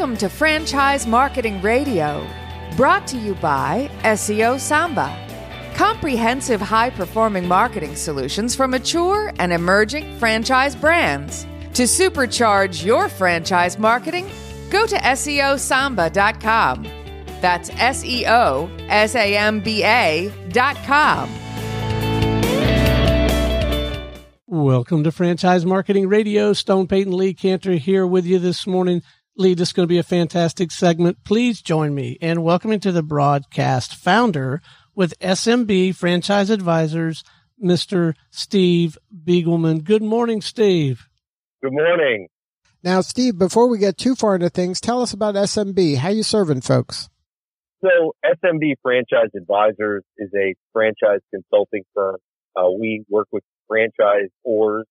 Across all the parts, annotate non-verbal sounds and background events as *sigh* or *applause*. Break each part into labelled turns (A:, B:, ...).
A: Welcome to Franchise Marketing Radio, brought to you by SEO Samba. Comprehensive high performing marketing solutions for mature and emerging franchise brands. To supercharge your franchise marketing, go to SEOSamba.com. That's S E O S A M B A.com.
B: Welcome to Franchise Marketing Radio. Stone Payton Lee Kantor here with you this morning. Lee, this is going to be a fantastic segment. Please join me in welcoming to the broadcast founder with SMB Franchise Advisors, Mr. Steve Beagelman. Good morning, Steve.
C: Good morning.
D: Now, Steve, before we get too far into things, tell us about SMB. How you serving folks?
C: So SMB Franchise Advisors is a franchise consulting firm. Uh, we work with franchisors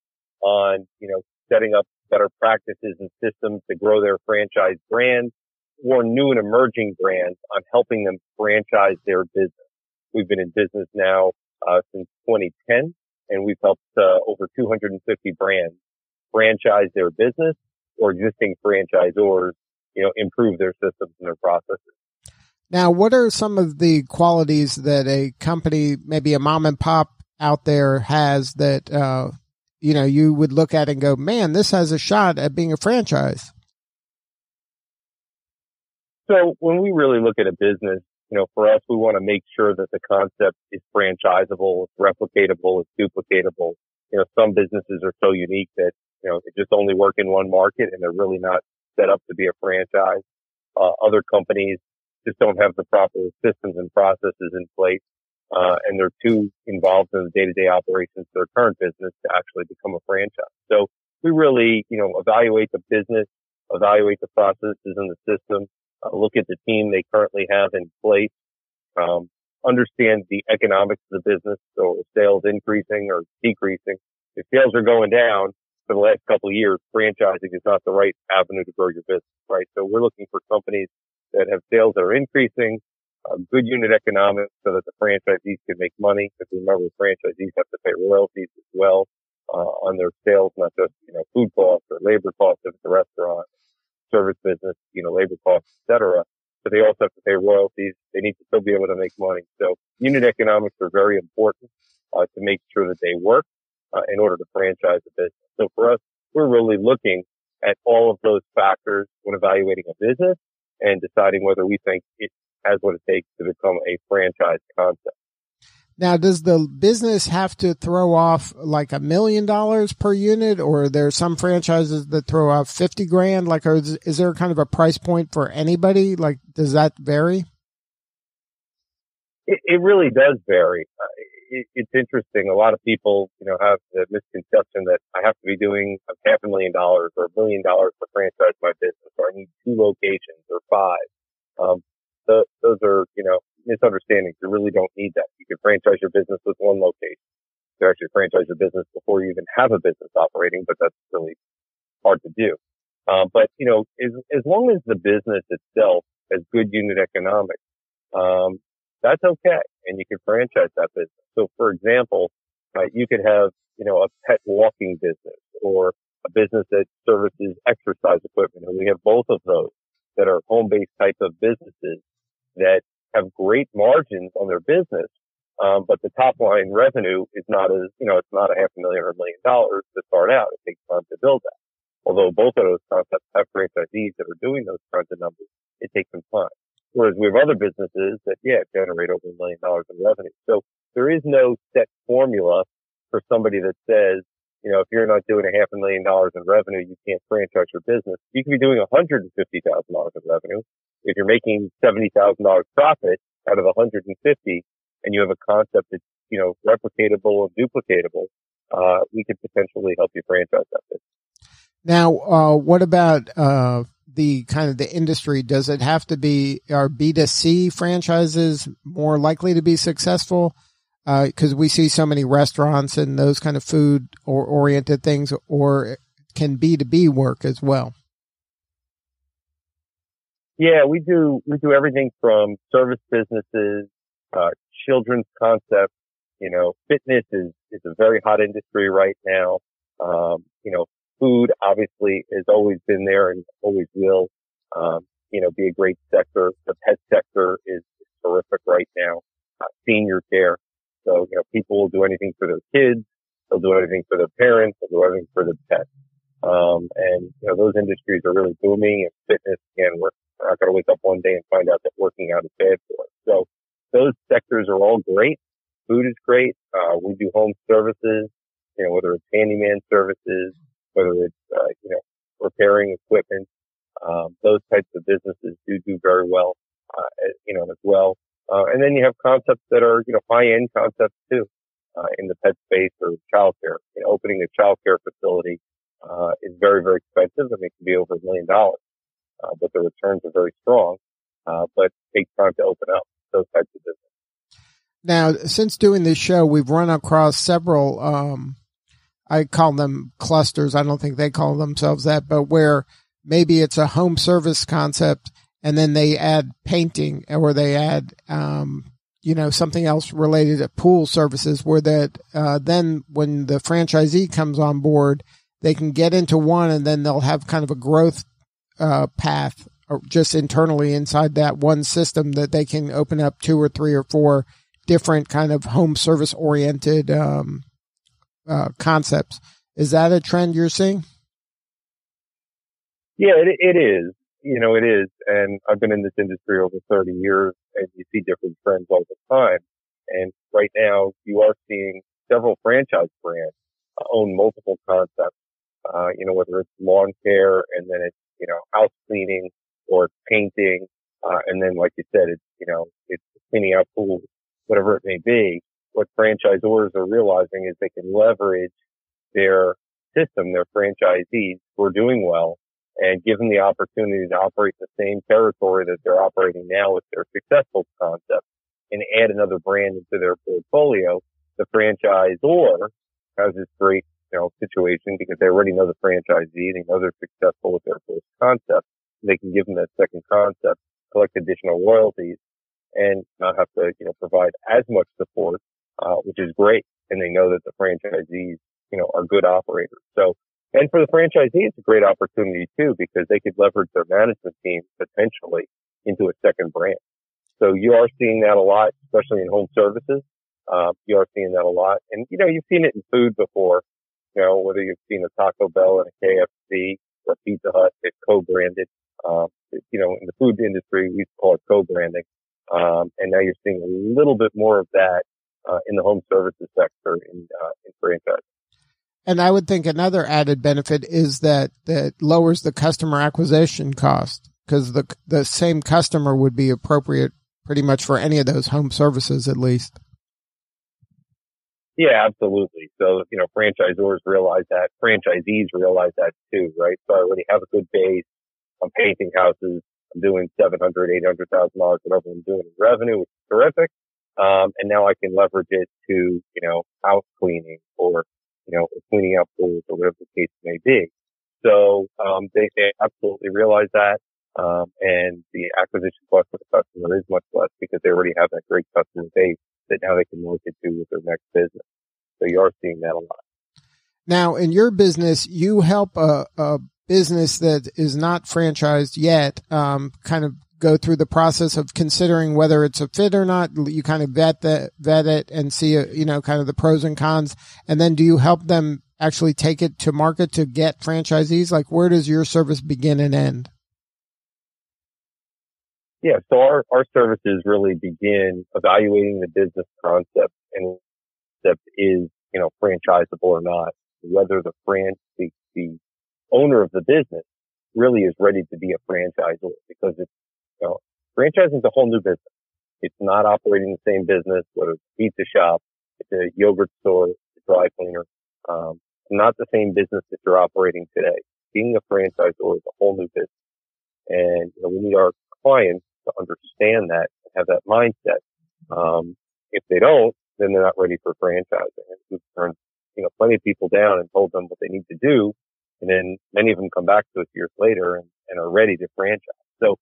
C: on, you know, setting up better practices and systems to grow their franchise brands or new and emerging brands on helping them franchise their business. We've been in business now uh, since 2010 and we've helped uh, over 250 brands franchise their business or existing franchisors, you know, improve their systems and their processes.
D: Now, what are some of the qualities that a company, maybe a mom and pop out there has that, uh, you know, you would look at and go, man, this has a shot at being a franchise?
C: So when we really look at a business, you know, for us, we want to make sure that the concept is franchisable, it's replicatable, it's duplicatable. You know, some businesses are so unique that, you know, they just only work in one market and they're really not set up to be a franchise. Uh, other companies just don't have the proper systems and processes in place uh, and they're too involved in the day-to-day operations of their current business to actually become a franchise. So we really, you know, evaluate the business, evaluate the processes and the system, uh, look at the team they currently have in place, um, understand the economics of the business. So if sales increasing or decreasing. If sales are going down for the last couple of years, franchising is not the right avenue to grow your business, right? So we're looking for companies that have sales that are increasing, uh, good unit economics so that the franchisees can make money. Because remember, franchisees have to pay royalties as well uh, on their sales, not just you know food costs or labor costs if it's a restaurant, service business, you know labor costs, etc. But they also have to pay royalties. They need to still be able to make money. So unit economics are very important uh, to make sure that they work uh, in order to franchise a business. So for us, we're really looking at all of those factors when evaluating a business and deciding whether we think it has what it takes to become a franchise concept.
D: Now, does the business have to throw off like a million dollars per unit, or are there some franchises that throw off fifty grand? Like, is, is there kind of a price point for anybody? Like, does that vary?
C: It, it really does vary. Uh, it, it's interesting. A lot of people, you know, have the misconception that I have to be doing half a million dollars or a million dollars to franchise my business, or I need two locations or five. Um, the, those are, you know, misunderstandings. You really don't need that. You can franchise your business with one location. You can actually franchise your business before you even have a business operating, but that's really hard to do. Um, but you know, as, as long as the business itself has good unit economics, um, that's okay. And you can franchise that business. So for example, uh, you could have, you know, a pet walking business or a business that services exercise equipment. And we have both of those that are home-based type of businesses that have great margins on their business, um, but the top line revenue is not as, you know, it's not a half a million or a million dollars to start out. It takes time to build that. Although both of those concepts have franchisees that are doing those kinds of numbers, it takes some time. Whereas we have other businesses that, yeah, generate over a million dollars in revenue. So there is no set formula for somebody that says, you know, if you're not doing a half a million dollars in revenue, you can't franchise your business. You can be doing $150,000 in revenue if you're making seventy thousand dollars profit out of one hundred and fifty, and you have a concept that's you know replicatable and duplicatable, uh, we could potentially help you franchise that business.
D: Now, uh, what about uh, the kind of the industry? Does it have to be are B two C franchises more likely to be successful? Because uh, we see so many restaurants and those kind of food or oriented things, or can B two B work as well?
C: Yeah, we do, we do everything from service businesses, uh, children's concepts, you know, fitness is, is a very hot industry right now. Um, you know, food obviously has always been there and always will. um, you know, be a great sector. The pet sector is terrific right now. Uh, senior care. So, you know, people will do anything for their kids. They'll do anything for their parents. They'll do anything for their pets. Um, and, you know, those industries are really booming and fitness, again, we're to wake up one day and find out that working out is bad for us. So those sectors are all great. Food is great. Uh, we do home services, you know, whether it's handyman services, whether it's, uh, you know, repairing equipment, um, those types of businesses do do very well, uh, you know, as well. Uh, and then you have concepts that are, you know, high end concepts too, uh, in the pet space or childcare. You know, opening a childcare facility, uh, is very, very expensive. I mean, it can be over a million dollars, uh, but the returns are very strong, uh, but takes time to open up those types of business.
D: Now, since doing this show, we've run across several, um, I call them clusters. I don't think they call themselves that, but where maybe it's a home service concept and then they add painting or they add, um, you know, something else related to pool services where that, uh, then when the franchisee comes on board, they can get into one and then they'll have kind of a growth, uh, path or just internally inside that one system that they can open up two or three or four different kind of home service oriented, um, uh, concepts. Is that a trend you're seeing?
C: Yeah, it, it is. You know, it is. And I've been in this industry over 30 years and you see different trends all the time. And right now you are seeing several franchise brands own multiple concepts. Uh, you know, whether it's lawn care and then it's, you know, house cleaning or painting. Uh, and then, like you said, it's, you know, it's cleaning out pools, whatever it may be. What franchisors are realizing is they can leverage their system, their franchisees who are doing well and give them the opportunity to operate the same territory that they're operating now with their successful concept and add another brand into their portfolio. The franchisor has this great, you know, situation because they already know the franchisee, they know they're successful with their first concept. They can give them that second concept, collect additional royalties and not have to, you know, provide as much support, uh, which is great. And they know that the franchisees, you know, are good operators. So and for the franchisee, it's a great opportunity too, because they could leverage their management team potentially into a second brand. So you are seeing that a lot, especially in home services. Uh, you are seeing that a lot. And, you know, you've seen it in food before, know, whether you've seen a Taco Bell and a KFC or Pizza Hut, it's co-branded. Um, you know, in the food industry, we call it co-branding. Um, and now you're seeing a little bit more of that, uh, in the home services sector in, uh, in franchise.
D: And I would think another added benefit is that that lowers the customer acquisition cost because the the same customer would be appropriate pretty much for any of those home services at least.
C: Yeah, absolutely. So, you know, franchisors realize that, franchisees realize that too, right? So I already have a good base. I'm painting houses. I'm doing seven hundred, eight hundred thousand dollars, whatever I'm doing in revenue, which is terrific. Um, and now I can leverage it to, you know, house cleaning or you know, cleaning out pools or whatever the case may be. So, um, they, they absolutely realize that. Um, and the acquisition cost for the customer is much less because they already have that great customer base that now they can market to with their next business. So you are seeing that a lot.
D: Now, in your business, you help a, a business that is not franchised yet, um, kind of go through the process of considering whether it's a fit or not. You kind of vet the, vet it and see, uh, you know, kind of the pros and cons. And then do you help them actually take it to market to get franchisees? Like where does your service begin and end?
C: Yeah. So our, our services really begin evaluating the business concept and concept is, you know, franchisable or not, whether the fran, the, the owner of the business really is ready to be a franchisor because it's you know, franchising is a whole new business. It's not operating the same business, whether it's a pizza shop, it's a yogurt store, a dry cleaner. Um, not the same business that you're operating today. Being a franchisor is a whole new business. And you know, we need our clients to understand that and have that mindset. Um, if they don't, then they're not ready for franchising. And we've turned, you know, plenty of people down and told them what they need to do. And then many of them come back to us years later and, and are ready to franchise. So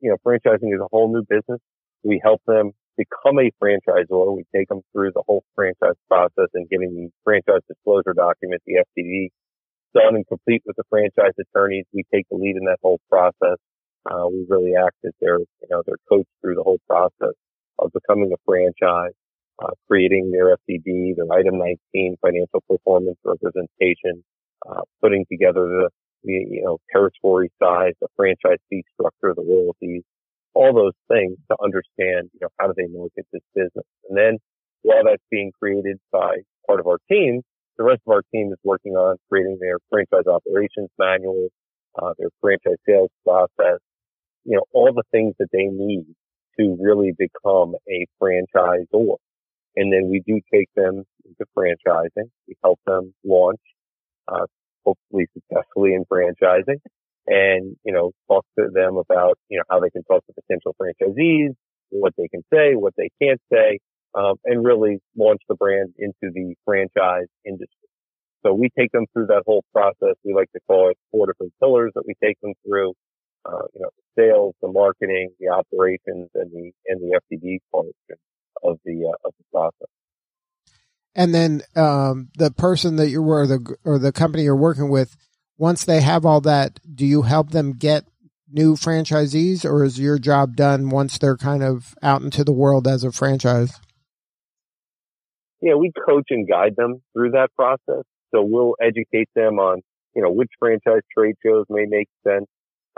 C: you know, franchising is a whole new business. We help them become a franchisor. We take them through the whole franchise process and getting the franchise disclosure document, the FDD, done and complete with the franchise attorneys. We take the lead in that whole process. Uh, we really act as their, you know, their coach through the whole process of becoming a franchise, uh, creating their FDD, their item 19 financial performance representation, uh, putting together the, the, you know, territory size, the franchise fee structure, the royalties, all those things to understand, you know, how do they market this business? And then while that's being created by part of our team, the rest of our team is working on creating their franchise operations manual, uh, their franchise sales process, you know, all the things that they need to really become a franchisor. And then we do take them into franchising. We help them launch, uh, hopefully successfully in franchising and, you know, talk to them about, you know, how they can talk to potential franchisees, what they can say, what they can't say, um, and really launch the brand into the franchise industry. So we take them through that whole process. We like to call it four different pillars that we take them through. Uh, you know, sales, the marketing, the operations, and the and the FDD portion of the uh, of the process.
D: And then um, the person that you're or the or the company you're working with, once they have all that, do you help them get new franchisees, or is your job done once they're kind of out into the world as a franchise?
C: Yeah, we coach and guide them through that process. So we'll educate them on, you know, which franchise trade shows may make sense,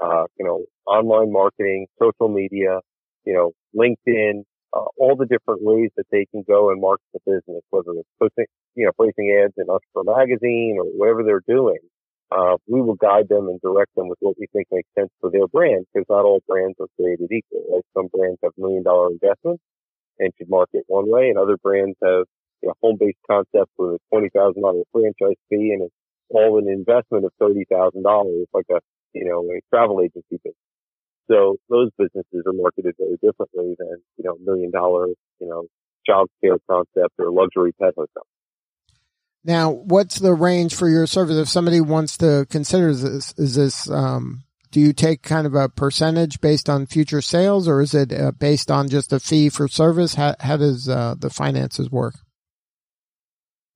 C: uh, you know, online marketing, social media, you know, LinkedIn, uh, all the different ways that they can go and market the business, whether it's posting, you know, placing ads in Entrepreneur Magazine or whatever they're doing. Uh, we will guide them and direct them with what we think makes sense for their brand because not all brands are created equal. Like Some brands have million dollar investments and should market one way and other brands have you know, home-based concept with a $20,000 franchise fee and it's all an investment of $30,000 like a, you know, a travel agency business. So those businesses are marketed very differently than, you know, million dollar, you know, child care concept or luxury pet hotel.
D: Now, what's the range for your service? If somebody wants to consider this, is this, um, do you take kind of a percentage based on future sales or is it uh, based on just a fee for service? How, how does uh, the finances work?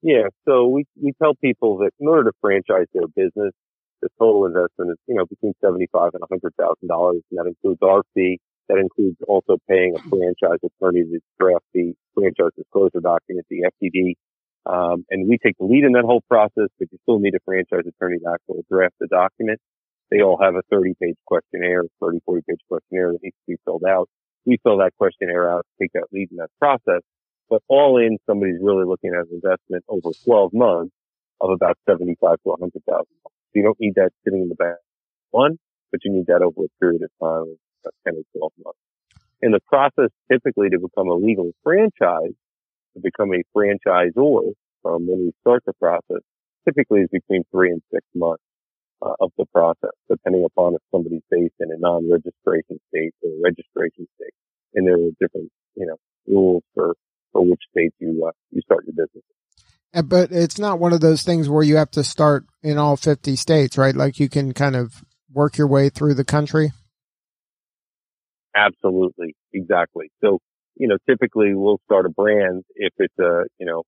C: Yeah. So we, we tell people that in order to franchise their business, the total investment is, you know, between 75 and $100,000. And that includes our fee. That includes also paying a franchise attorney to draft the franchise disclosure document, the FDD. Um, and we take the lead in that whole process, but you still need a franchise attorney to actually draft the document. They all have a 30 page questionnaire, 30, 40 page questionnaire that needs to be filled out. We fill that questionnaire out, take that lead in that process. But all in, somebody's really looking at an investment over 12 months of about 75 to 100,000. So you don't need that sitting in the bank one, but you need that over a period of time of 10 or 12 months. In the process, typically to become a legal franchise, to become a franchisor from when we start the process, typically is between three and six months uh, of the process, depending upon if somebody's based in a non-registration state or a registration state. And there are different, you know, rules for for which state you uh, you start your business.
D: But it's not one of those things where you have to start in all 50 states, right? Like you can kind of work your way through the country.
C: Absolutely. Exactly. So, you know, typically we'll start a brand if it's a, you know,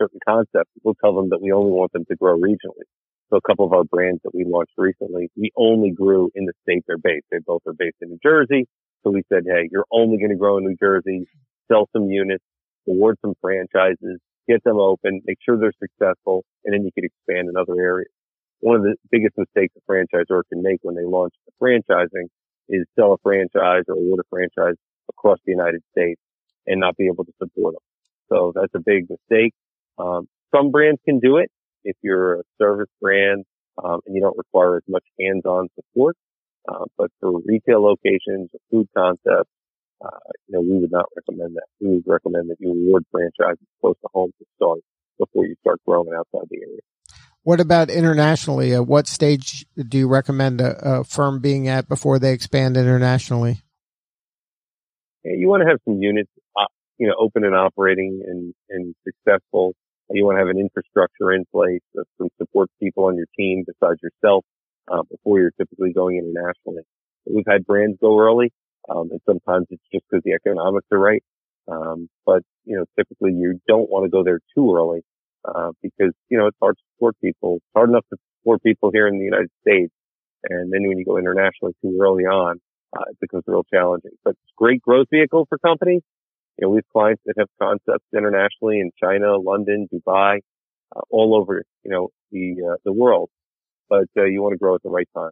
C: certain concept. We'll tell them that we only want them to grow regionally. So a couple of our brands that we launched recently, we only grew in the state they're based. They both are based in New Jersey. So we said, Hey, you're only going to grow in New Jersey, sell some units, award some franchises, get them open, make sure they're successful, and then you can expand in other areas. One of the biggest mistakes a franchisor can make when they launch the franchising is sell a franchise or award a franchise across the United States and not be able to support them. So that's a big mistake. Um, some brands can do it if you're a service brand um, and you don't require as much hands-on support. Uh, but for retail locations, food concepts, uh, you know, we would not recommend that. We would recommend that you award franchises close to home to start before you start growing outside the area.
D: What about internationally? At what stage do you recommend a, a firm being at before they expand internationally?
C: Yeah, you want to have some units, uh, you know, open and operating and, and successful. You want to have an infrastructure in place that some support people on your team besides yourself uh, before you're typically going internationally. We've had brands go early um, and sometimes it's just because the economics are right. Um, but, you know, typically you don't want to go there too early, uh, because, you know, it's hard to support people. It's hard enough to support people here in the United States. And then when you go internationally too early on, uh, it becomes real challenging. But it's a great growth vehicle for companies. You know, we have clients that have concepts internationally in China, London, Dubai, uh, all over, you know, the, uh, the world. But, uh, you want to grow at the right time.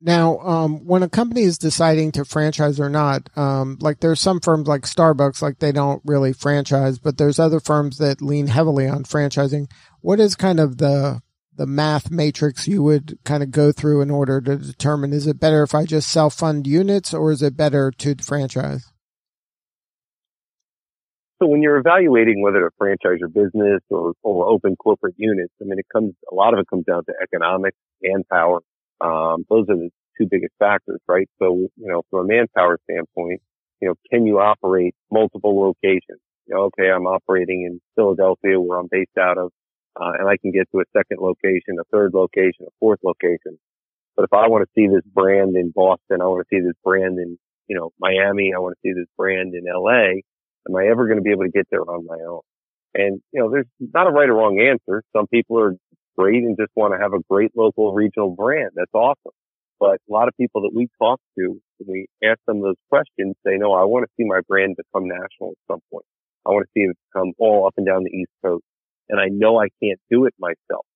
D: Now, um, when a company is deciding to franchise or not, um, like there's some firms like Starbucks, like they don't really franchise, but there's other firms that lean heavily on franchising. What is kind of the the math matrix you would kind of go through in order to determine is it better if I just self fund units or is it better to franchise?
C: So when you're evaluating whether to franchise your business or, or open corporate units, I mean, it comes, a lot of it comes down to economics, manpower. Um, those are the two biggest factors, right? So, you know, from a manpower standpoint, you know, can you operate multiple locations? You know, okay, I'm operating in Philadelphia where I'm based out of, uh, and I can get to a second location, a third location, a fourth location. But if I want to see this brand in Boston, I want to see this brand in, you know, Miami, I want to see this brand in LA, am I ever going to be able to get there on my own? And, you know, there's not a right or wrong answer. Some people are great and just want to have a great local regional brand. That's awesome. But a lot of people that we talk to, when we ask them those questions, say, no, I want to see my brand become national at some point. I want to see it become all up and down the East Coast. And I know I can't do it myself.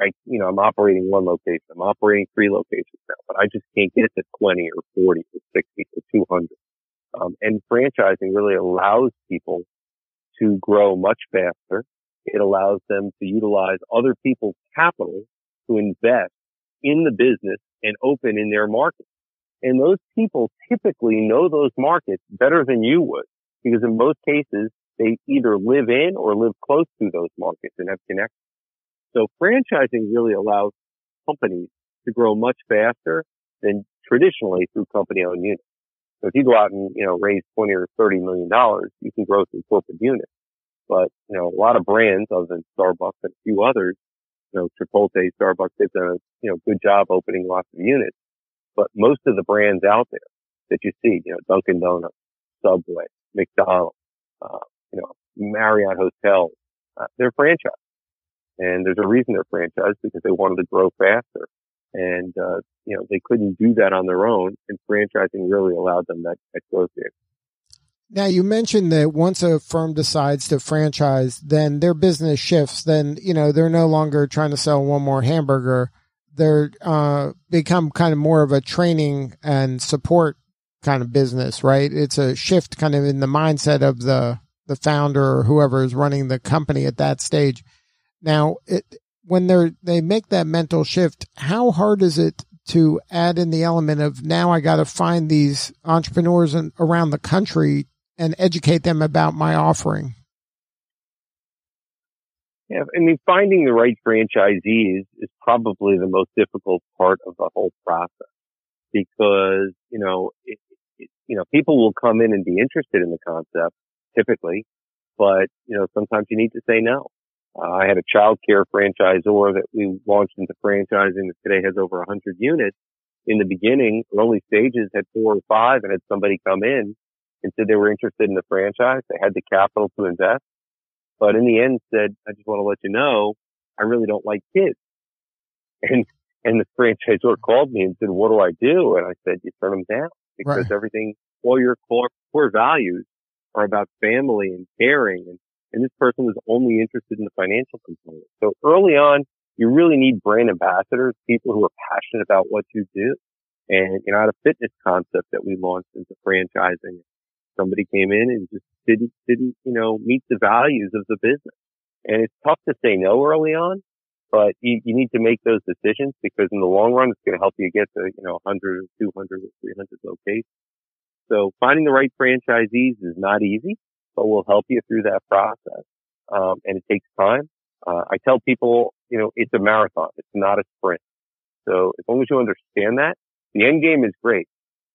C: I, you know, I'm operating one location. I'm operating three locations now, but I just can't get to 20 or 40 or 60 or 200. Um, and franchising really allows people to grow much faster. It allows them to utilize other people's capital to invest in the business and open in their market. And those people typically know those markets better than you would because in most cases, they either live in or live close to those markets and have connections. So franchising really allows companies to grow much faster than traditionally through company owned units. So if you go out and, you know, raise 20 or 30 million dollars, you can grow through corporate units. But, you know, a lot of brands other than Starbucks and a few others, you know, Chipotle, Starbucks, they've done a, you know, good job opening lots of units. But most of the brands out there that you see, you know, Dunkin' Donuts, Subway, McDonald's, uh, you know, Marriott Hotels, uh, they're franchised. And there's a reason they're franchised because they wanted to grow faster. And, uh, you know, they couldn't do that on their own and franchising really allowed them that, that growth there.
D: Now you mentioned that once a firm decides to franchise, then their business shifts. Then, you know, they're no longer trying to sell one more hamburger. They're, uh, become kind of more of a training and support kind of business, right? It's a shift kind of in the mindset of the, the founder or whoever is running the company at that stage. Now, it, when they're they make that mental shift, how hard is it to add in the element of now I got to find these entrepreneurs in, around the country and educate them about my offering?
C: Yeah, I mean, finding the right franchisees is probably the most difficult part of the whole process because, you know, it, it, you know, people will come in and be interested in the concept typically, but, you know, sometimes you need to say no. Uh, I had a childcare franchisor that we launched into franchising that today has over 100 units. In the beginning, early stages had four or five and had somebody come in and said they were interested in the franchise. They had the capital to invest, but in the end said, I just want to let you know, I really don't like kids. *laughs* And, and the franchisor called me and said, what do I do? And I said, you turn them down because right. everything, all your core, core values are about family and caring and and this person was only interested in the financial component. So early on, you really need brand ambassadors, people who are passionate about what you do. And, you know, I had a fitness concept that we launched into franchising. Somebody came in and just didn't, didn't, you know, meet the values of the business. And it's tough to say no early on, but you, you need to make those decisions because in the long run, it's going to help you get to, you know, 100 or 200 or 300 locations. So finding the right franchisees is not easy but we'll help you through that process. Um, and it takes time. Uh, I tell people, you know, it's a marathon. It's not a sprint. So as long as you understand that, the end game is great.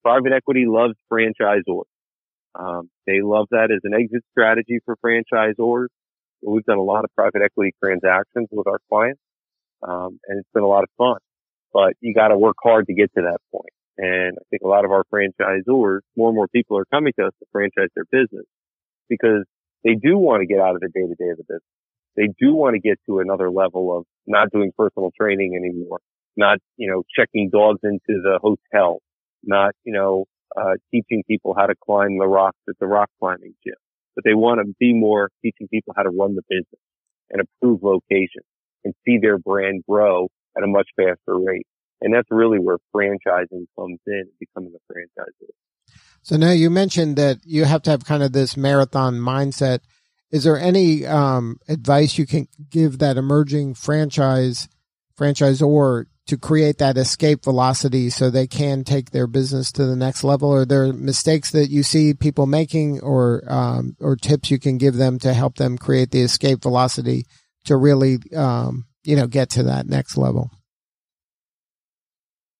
C: Private equity loves franchisors. Um, they love that as an exit strategy for franchisors. We've done a lot of private equity transactions with our clients, um, and it's been a lot of fun. But you got to work hard to get to that point. And I think a lot of our franchisors, more and more people are coming to us to franchise their business because they do want to get out of the day to day of the business. They do want to get to another level of not doing personal training anymore, not, you know, checking dogs into the hotel, not, you know, uh, teaching people how to climb the rocks at the rock climbing gym, but they want to be more teaching people how to run the business and approve locations and see their brand grow at a much faster rate. And that's really where franchising comes in, becoming a franchisor.
D: So now you mentioned that you have to have kind of this marathon mindset. Is there any um, advice you can give that emerging franchise franchisor to create that escape velocity so they can take their business to the next level? Are there mistakes that you see people making, or um, or tips you can give them to help them create the escape velocity to really um, you know get to that next level?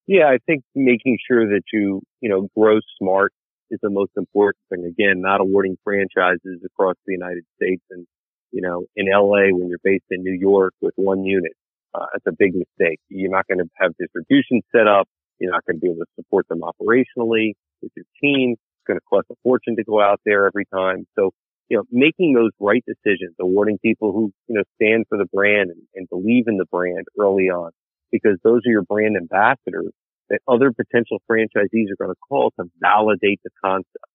C: Yeah, I think making sure that you you know grow smart is the most important thing. Again, not awarding franchises across the United States and you know in LA when you're based in New York with one unit uh, that's a big mistake. You're not going to have distribution set up. You're not going to be able to support them operationally with your team. It's going to cost a fortune to go out there every time. So, you know, making those right decisions, awarding people who, you know, stand for the brand and, and believe in the brand early on, because those are your brand ambassadors that other potential franchisees are going to call to validate the concept.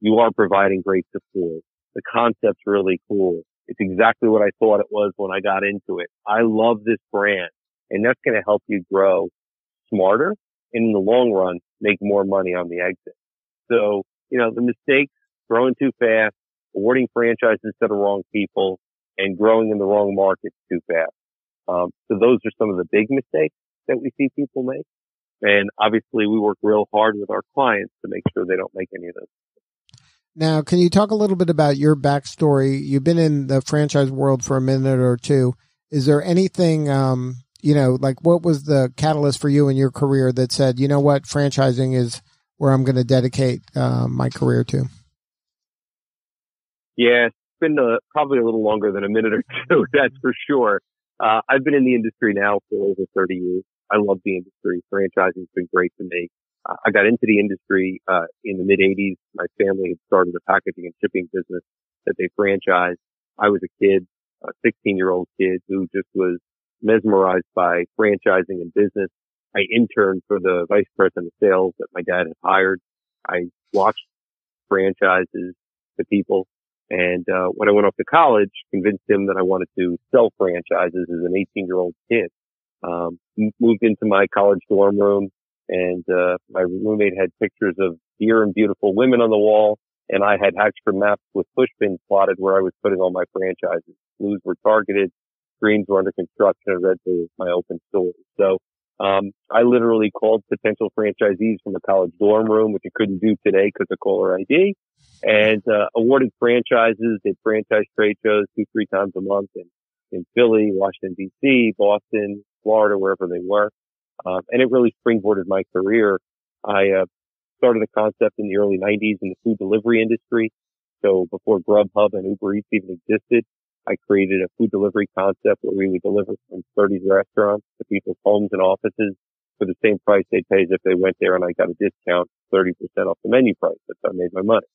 C: You are providing great support. The concept's really cool. It's exactly what I thought it was when I got into it. I love this brand and that's going to help you grow smarter and in the long run, make more money on the exit. So, you know, the mistakes, growing too fast, awarding franchises to the wrong people and growing in the wrong markets too fast. Um, so those are some of the big mistakes that we see people make. And obviously we work real hard with our clients to make sure they don't make any of those
D: now, can you talk a little bit about your backstory? You've been in the franchise world for a minute or two. Is there anything, um, you know, like what was the catalyst for you in your career that said, you know what, franchising is where I'm going to dedicate uh, my career to?
C: Yeah, it's been uh, probably a little longer than a minute or *laughs* two, that's for sure. Uh, I've been in the industry now for over 30 years. I love the industry. Franchising's been great to me. I got into the industry uh, in the mid 80s. My family had started a packaging and shipping business that they franchised. I was a kid, a 16 year old kid who just was mesmerized by franchising and business. I interned for the vice president of sales that my dad had hired. I watched franchises to people. And, uh, when I went off to college, convinced him that I wanted to sell franchises as an 18 year old kid. Um, moved into my college dorm room, and uh, my roommate had pictures of deer and beautiful women on the wall, and I had extra maps with pushpins plotted where I was putting all my franchises. Blues were targeted, greens were under construction, and reds were my open stores. So um, I literally called potential franchisees from a college dorm room, which I couldn't do today because of caller ID, and uh, awarded franchises, did franchise trade shows two, three times a month in, in Philly, Washington, D.C., Boston, Florida, wherever they were. Um, and it really springboarded my career. I uh, started a concept in the early 90s in the food delivery industry. So before Grubhub and Uber Eats even existed, I created a food delivery concept where we would deliver from 30 restaurants to people's homes and offices for the same price they'd pay as if they went there and I got a discount 30% off the menu price. That's how I made my money.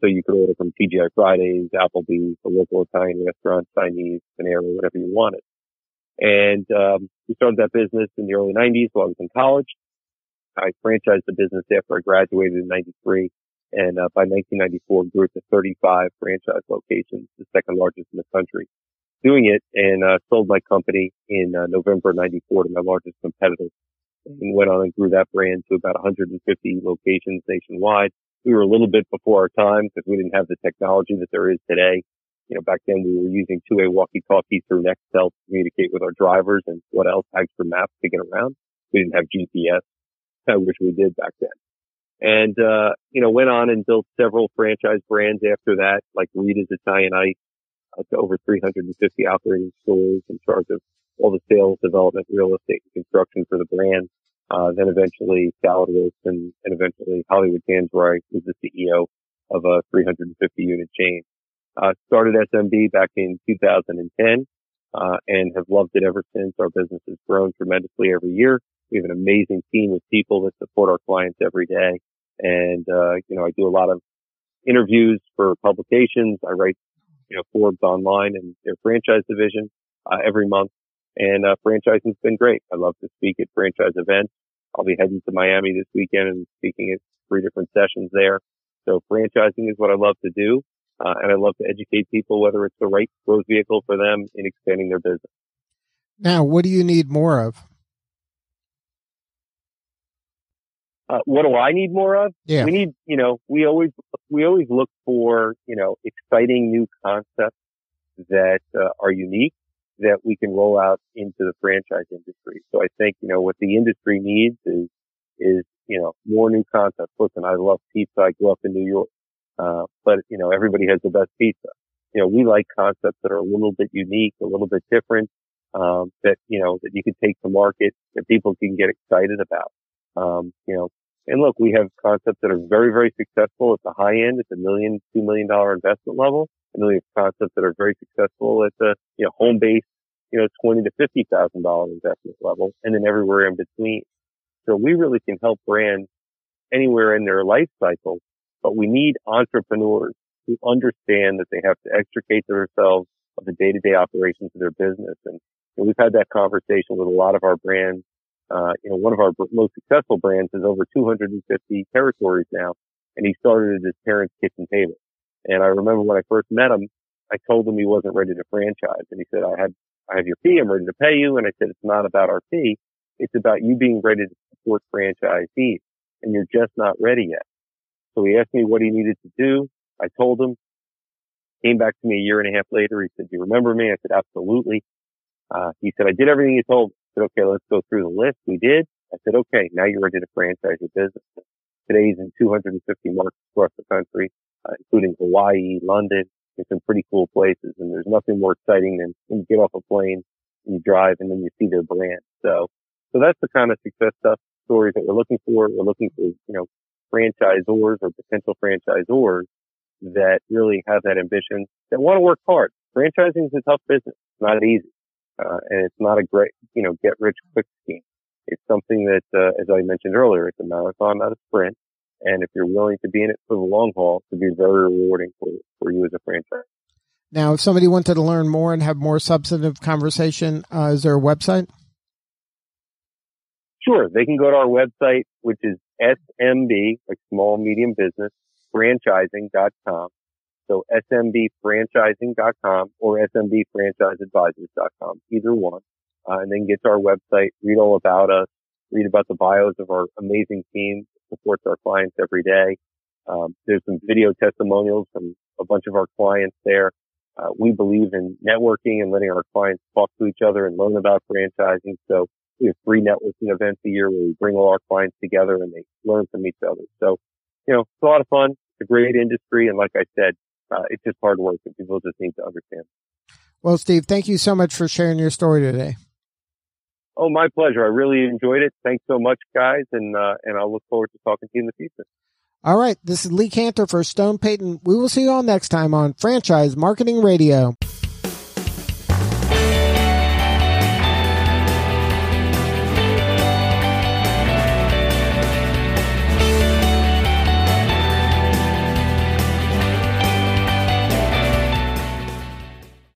C: So you could order from TGI Fridays, Applebee's, a local Italian restaurant, Chinese, Panera, whatever you wanted. And um, we started that business in the early 90s while I was in college. I franchised the business after I graduated in 93. And uh, by 1994, grew it to 35 franchise locations, the second largest in the country. Doing it and uh, sold my company in uh, November 94 to my largest competitor and went on and grew that brand to about 150 locations nationwide. We were a little bit before our time because we didn't have the technology that there is today you know, back then we were using two-way walkie-talkies through Nextel to communicate with our drivers and what else, tags for maps to get around. We didn't have GPS. I wish we did back then. And, uh, you know, went on and built several franchise brands after that, like Rita's Italian Ice, uh, to over 350 operating stores in charge of all the sales, development, real estate, and construction for the brand. Uh, then eventually Salad Roast and, and eventually Hollywood Tans where I was the CEO of a 350 unit chain. Uh, started SMB back in 2010, uh, and have loved it ever since. Our business has grown tremendously every year. We have an amazing team of people that support our clients every day. And, uh, you know, I do a lot of interviews for publications. I write, you know, Forbes online and their franchise division, uh, every month. And, uh, franchising's been great. I love to speak at franchise events. I'll be heading to Miami this weekend and speaking at three different sessions there. So franchising is what I love to do. Uh, and I love to educate people whether it's the right growth vehicle for them in expanding their business.
D: Now, what do you need more of?
C: Uh, what do I need more of?
D: Yeah.
C: We need, you know, we always, we always look for, you know, exciting new concepts that uh, are unique that we can roll out into the franchise industry. So I think, you know, what the industry needs is, is, you know, more new concepts. Listen, I love pizza. I grew up in New York. Uh, but, you know, everybody has the best pizza. You know, we like concepts that are a little bit unique, a little bit different, um, that, you know, that you can take to market that people can get excited about. Um, you know, and look, we have concepts that are very, very successful at the high end, at the million, two million dollar investment level. And then we have concepts that are very successful at the, you know, home base, you know, twenty to fifty thousand dollar investment level, and then everywhere in between. So we really can help brands anywhere in their life cycle, but we need entrepreneurs who understand that they have to extricate themselves of the day to day operations of their business. And, and we've had that conversation with a lot of our brands uh, you know, one of our most successful brands is over 250 territories now, and he started at his parents' kitchen table. And I remember when I first met him, I told him he wasn't ready to franchise, and he said, "I had, I have your fee. I'm ready to pay you." And I said, "It's not about our fee. It's about you being ready to support franchisees, and you're just not ready yet." So he asked me what he needed to do. I told him. Came back to me a year and a half later. He said, "Do you remember me?" I said, "Absolutely." Uh, he said, "I did everything you told me." said, okay, let's go through the list. We did. I said, okay, now you're ready to franchise your business. Today he's in 250 markets across the country, uh, including Hawaii, London, and some pretty cool places. And there's nothing more exciting than when you get off a plane and you drive and then you see their brand. So, so that's the kind of success stuff stories that we're looking for. We're looking for, you know, franchisors or potential franchisors that really have that ambition that want to work hard. Franchising is a tough business. It's not easy. Uh, and it's not a great, you know, get rich quick scheme. It's something that, uh, as I mentioned earlier, it's a marathon, not a sprint. And if you're willing to be in it for the long haul, it could be very rewarding for, for you as a franchise.
D: Now, if somebody wanted to learn more and have more substantive conversation, uh, is there a website?
C: Sure. They can go to our website, which is SMB, like small medium business, franchising.com. So smbfranchising.com or smbfranchiseadvisors.com, either one. Uh, and then get to our website, read all about us, read about the bios of our amazing team that supports our clients every day. Um, there's some video testimonials from a bunch of our clients there. Uh, we believe in networking and letting our clients talk to each other and learn about franchising. So we have three networking events a year where we bring all our clients together and they learn from each other. So, you know, it's a lot of fun. It's a great industry. And like I said, uh, it's just hard work and people just need to understand.
D: Well, Steve, thank you so much for sharing your story today.
C: Oh, my pleasure. I really enjoyed it. Thanks so much, guys, and uh, and I'll look forward to talking to you in the future.
D: All right, this is Lee Kantor for Stone Payton. We will see you all next time on Franchise Marketing Radio.